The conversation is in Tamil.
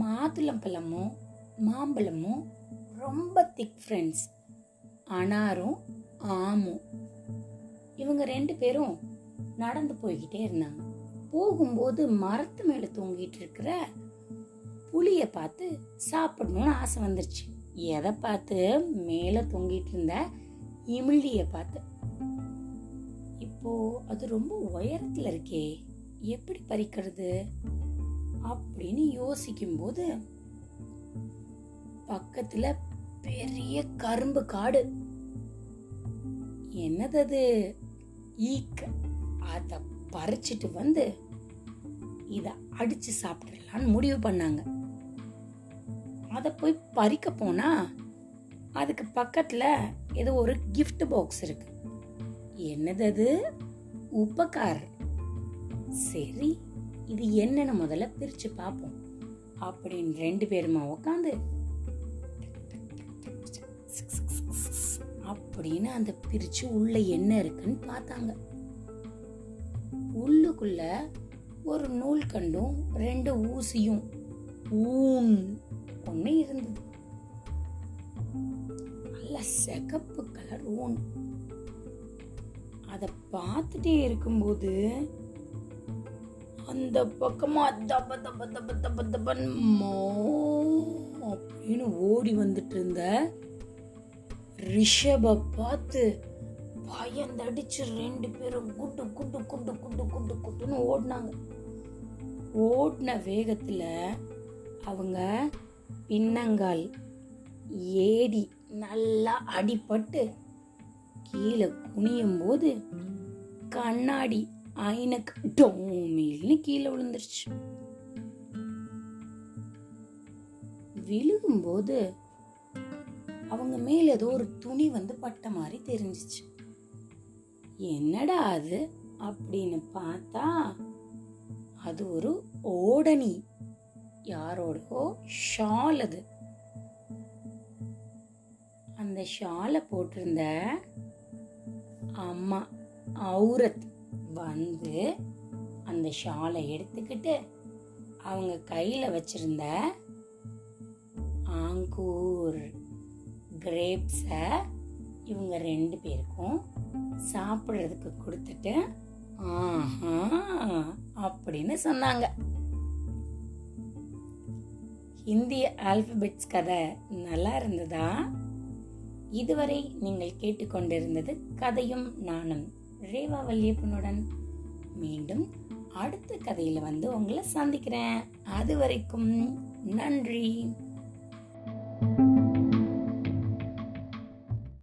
மாதுளம்பழமும் மாம்பழமும் ரொம்ப திக் ஃப்ரெண்ட்ஸ் அனாரும் ஆமும். இவங்க ரெண்டு பேரும் நடந்து போய்கிட்டே இருந்தாங்க. போகும்போது மரத்து மேல தூங்கிட்டு இருக்கிற புளிய பார்த்து சாப்பிடணும்னு ஆசை வந்துருச்சு. எதை பார்த்து மேல தொங்கிட்டு இருந்த இமிழிய பார்த்து இப்போ அது ரொம்ப உயரத்துல இருக்கே எப்படி பறிக்கிறது? அப்படின்னு யோசிக்கும் போது பக்கத்துல பெரிய கரும்பு காடு. என்னது ஈக்க அத பறிச்சிட்டு வந்து இத அடிச்சு சாப்பிடலான்னு முடிவு பண்ணாங்க. அத போய் பறிக்க போனா அதுக்கு பக்கத்துல ஏதோ ஒரு கிஃப்ட் பாக்ஸ் இருக்கு. என்னது அது சரி இது என்னன்னு முதல்ல பிரிச்சு பார்ப்போம். அப்படின்னு ரெண்டு பேருமா உட்காந்து அப்படின்னு அந்த பிரிச்சு உள்ள என்ன இருக்குன்னு பார்த்தாங்க. உள்ளுக்குள்ள ஒரு நூல் கண்டும் ரெண்டு ஊசியும் ஊன் ஒண்ணு இருந்தது. நல்ல சிகப்பு கலர் ஊன். அத பார்த்துட்டே இருக்கும்போது அந்த பக்கமா தப தப தப தப தபன் மோ அப்படின்னு ஓடி வந்துட்டு இருந்த ரிஷப பார்த்து பயந்தடிச்சு ரெண்டு பேரும் குட்டு குட்டு குட்டு குட்டு குட்டு குட்டுன்னு ஓடினாங்க. ஓடின வேகத்துல அவங்க பின்னங்கால் ஏடி நல்லா அடிபட்டு கீழே குனியும் போது கண்ணாடி ஐனக்கு டோமில்னு கீழே விழுந்துருச்சு. விழுகும்போது அவங்க மேல ஏதோ ஒரு துணி வந்து பட்ட மாதிரி தெரிஞ்சிச்சு. என்னடா அது அப்படின்னு பார்த்தா அது ஒரு ஓடனி யாரோடோ ஷால் அது. அந்த ஷாலை போட்டிருந்த அம்மா ஔரத். வந்து அந்த ஷாலை எடுத்துக்கிட்டு அவங்க கையில் வச்சிருந்த ஆங்கூர் கிரேப்ஸை இவங்க ரெண்டு பேருக்கும் சாப்பிட்றதுக்கு கொடுத்துட்டு ஆஹா அப்படின்னு சொன்னாங்க. இந்திய ஆல்பபெட்ஸ் கதை நல்லா இருந்ததா? இதுவரை நீங்கள் கேட்டுக்கொண்டிருந்தது கதையும் நானும். ரேவா வல்லியப்பனுடன் மீண்டும் அடுத்த கதையில வந்து உங்களை சந்திக்கிறேன். அது வரைக்கும் நன்றி. thank you